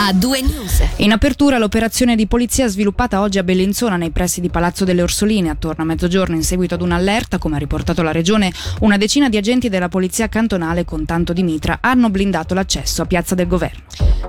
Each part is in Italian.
a due news. In apertura l'operazione di polizia sviluppata oggi a Bellinzona nei pressi di Palazzo delle Orsoline attorno a mezzogiorno in seguito ad un'allerta, come ha riportato la regione, una decina di agenti della polizia cantonale con tanto di mitra hanno blindato l'accesso a Piazza del Governo.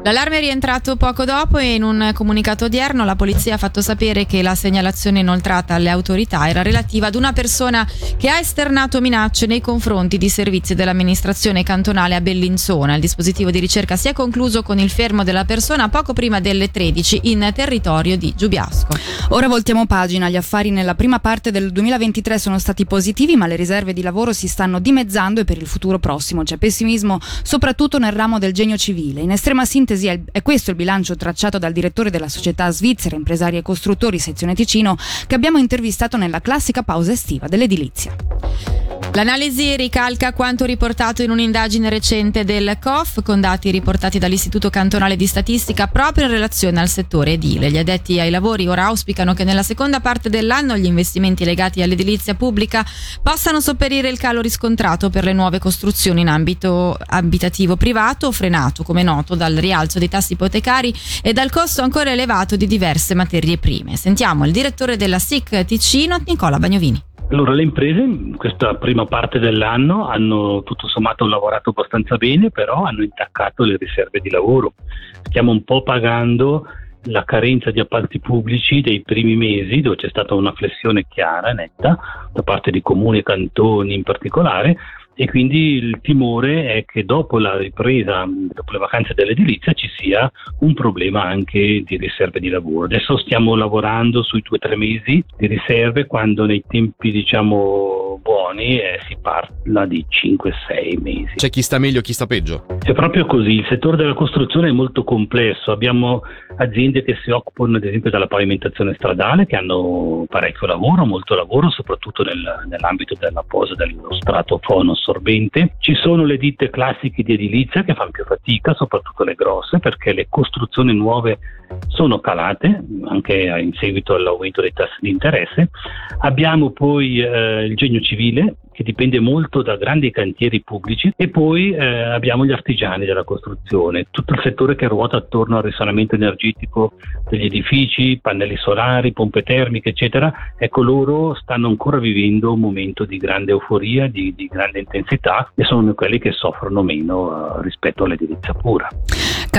L'allarme è rientrato poco dopo e in un comunicato odierno la polizia ha fatto sapere che la segnalazione inoltrata alle autorità era relativa ad una persona che ha esternato minacce nei confronti di servizi dell'amministrazione cantonale a Bellinzona. Il dispositivo di ricerca si è concluso con il fermo della persona poco prima delle 13 in territorio di Giubiasco. Ora voltiamo pagina. Gli affari nella prima parte del 2023 sono stati positivi, ma le riserve di lavoro si stanno dimezzando e per il futuro prossimo c'è pessimismo, soprattutto nel ramo del genio civile. In estrema sintesi è, è questo il bilancio tracciato dal direttore della società svizzera Impresari e Costruttori sezione Ticino che abbiamo intervistato nella classica pausa estiva dell'edilizia. L'analisi ricalca quanto riportato in un'indagine recente del COF con dati riportati dall'Istituto Cantonale di Statistica proprio in relazione al settore edile. Gli addetti ai lavori ora auspicano che nella seconda parte dell'anno gli investimenti legati all'edilizia pubblica possano sopperire il calo riscontrato per le nuove costruzioni in ambito abitativo privato, frenato come noto dal rialzo dei tassi ipotecari e dal costo ancora elevato di diverse materie prime. Sentiamo il direttore della SIC Ticino, Nicola Bagnovini. Allora, le imprese in questa prima parte dell'anno hanno tutto sommato lavorato abbastanza bene, però hanno intaccato le riserve di lavoro. Stiamo un po' pagando la carenza di appalti pubblici dei primi mesi, dove c'è stata una flessione chiara, netta, da parte di comuni e cantoni in particolare, e quindi il timore è che dopo la ripresa, dopo le vacanze dell'edilizia, ci sia un problema anche di riserve di lavoro. Adesso stiamo lavorando sui due o tre mesi di riserve quando nei tempi diciamo buoni eh, si parla di 5-6 mesi. C'è chi sta meglio e chi sta peggio? È proprio così, il settore della costruzione è molto complesso, abbiamo aziende che si occupano ad esempio della pavimentazione stradale che hanno parecchio lavoro, molto lavoro, soprattutto nel, nell'ambito della posa dello strato fono assorbente. Ci sono le ditte classiche di edilizia che fanno più fatica, soprattutto le grosse, perché le costruzioni nuove sono calate anche in seguito all'aumento dei tassi di interesse. Abbiamo poi eh, il genio civile che dipende molto da grandi cantieri pubblici e poi eh, abbiamo gli artigiani della costruzione, tutto il settore che ruota attorno al risanamento energetico degli edifici, pannelli solari, pompe termiche, eccetera. Ecco, loro stanno ancora vivendo un momento di grande euforia, di, di grande intensità e sono quelli che soffrono meno uh, rispetto all'edilizia pura.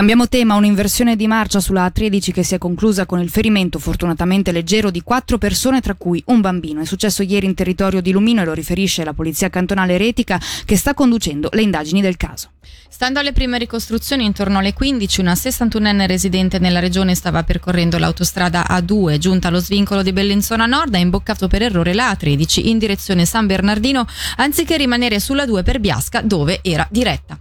Cambiamo tema, un'inversione di marcia sulla A13 che si è conclusa con il ferimento fortunatamente leggero di quattro persone tra cui un bambino. È successo ieri in territorio di Lumino e lo riferisce la Polizia Cantonale Eretica che sta conducendo le indagini del caso. Stando alle prime ricostruzioni, intorno alle 15 una 61enne residente nella regione stava percorrendo l'autostrada A2, giunta allo svincolo di Bellinzona Nord, ha imboccato per errore la A13 in direzione San Bernardino, anziché rimanere sulla 2 per Biasca, dove era diretta.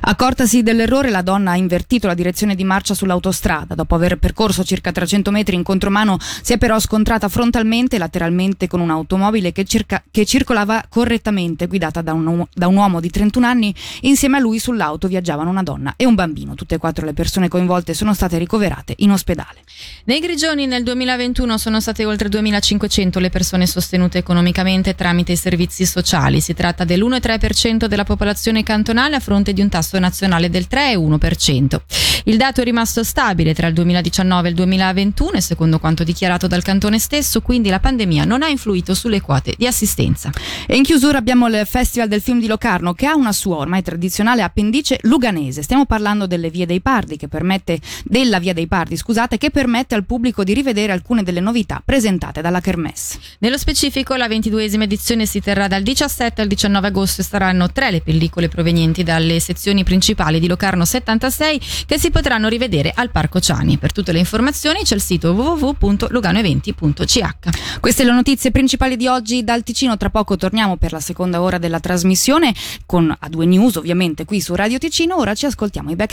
Accortasi dell'errore, la donna ha invertito la direzione di marcia sull'autostrada. Dopo aver percorso circa 300 metri in contromano, si è però scontrata frontalmente e lateralmente con un'automobile che, circa, che circolava correttamente, guidata da un, da un, uomo di 31 anni. Insieme a lui sull'auto viaggiavano una donna e un bambino. Tutte e quattro le persone coinvolte sono state ricoverate in ospedale. Nei Grigioni nel 2021 sono state oltre 2500 le persone sostenute economicamente tramite i servizi sociali. Si tratta dell'1,3% della popolazione cantonale a fronte di un tasso nazionale del 3,1%. Il dato è rimasto stabile tra il 2019 e il 2021 e secondo quanto dichiarato dal cantone stesso, quindi la pandemia non ha influito sulle quote di assistenza. E in chiusura abbiamo il Festival del Film di Locarno che ha una sua ormai tradizionale appendice luganese. Stiamo parlando delle Vie dei Pardi che permette della Via dei Pardi, scusate, che permette al pubblico di rivedere alcune delle novità presentate dalla Kermesse. Nello specifico la ventiduesima edizione si terrà dal 17 al 19 agosto e saranno tre le pellicole provenienti dalle sezioni principali di Locarno 76 che si potranno rivedere al Parco Ciani. Per tutte le informazioni c'è il sito www.luganoeventi.ch. Queste le notizie principali di oggi dal Ticino. Tra poco torniamo per la seconda ora della trasmissione con A2 News, ovviamente qui su Radio Ticino. Ora ci ascoltiamo i back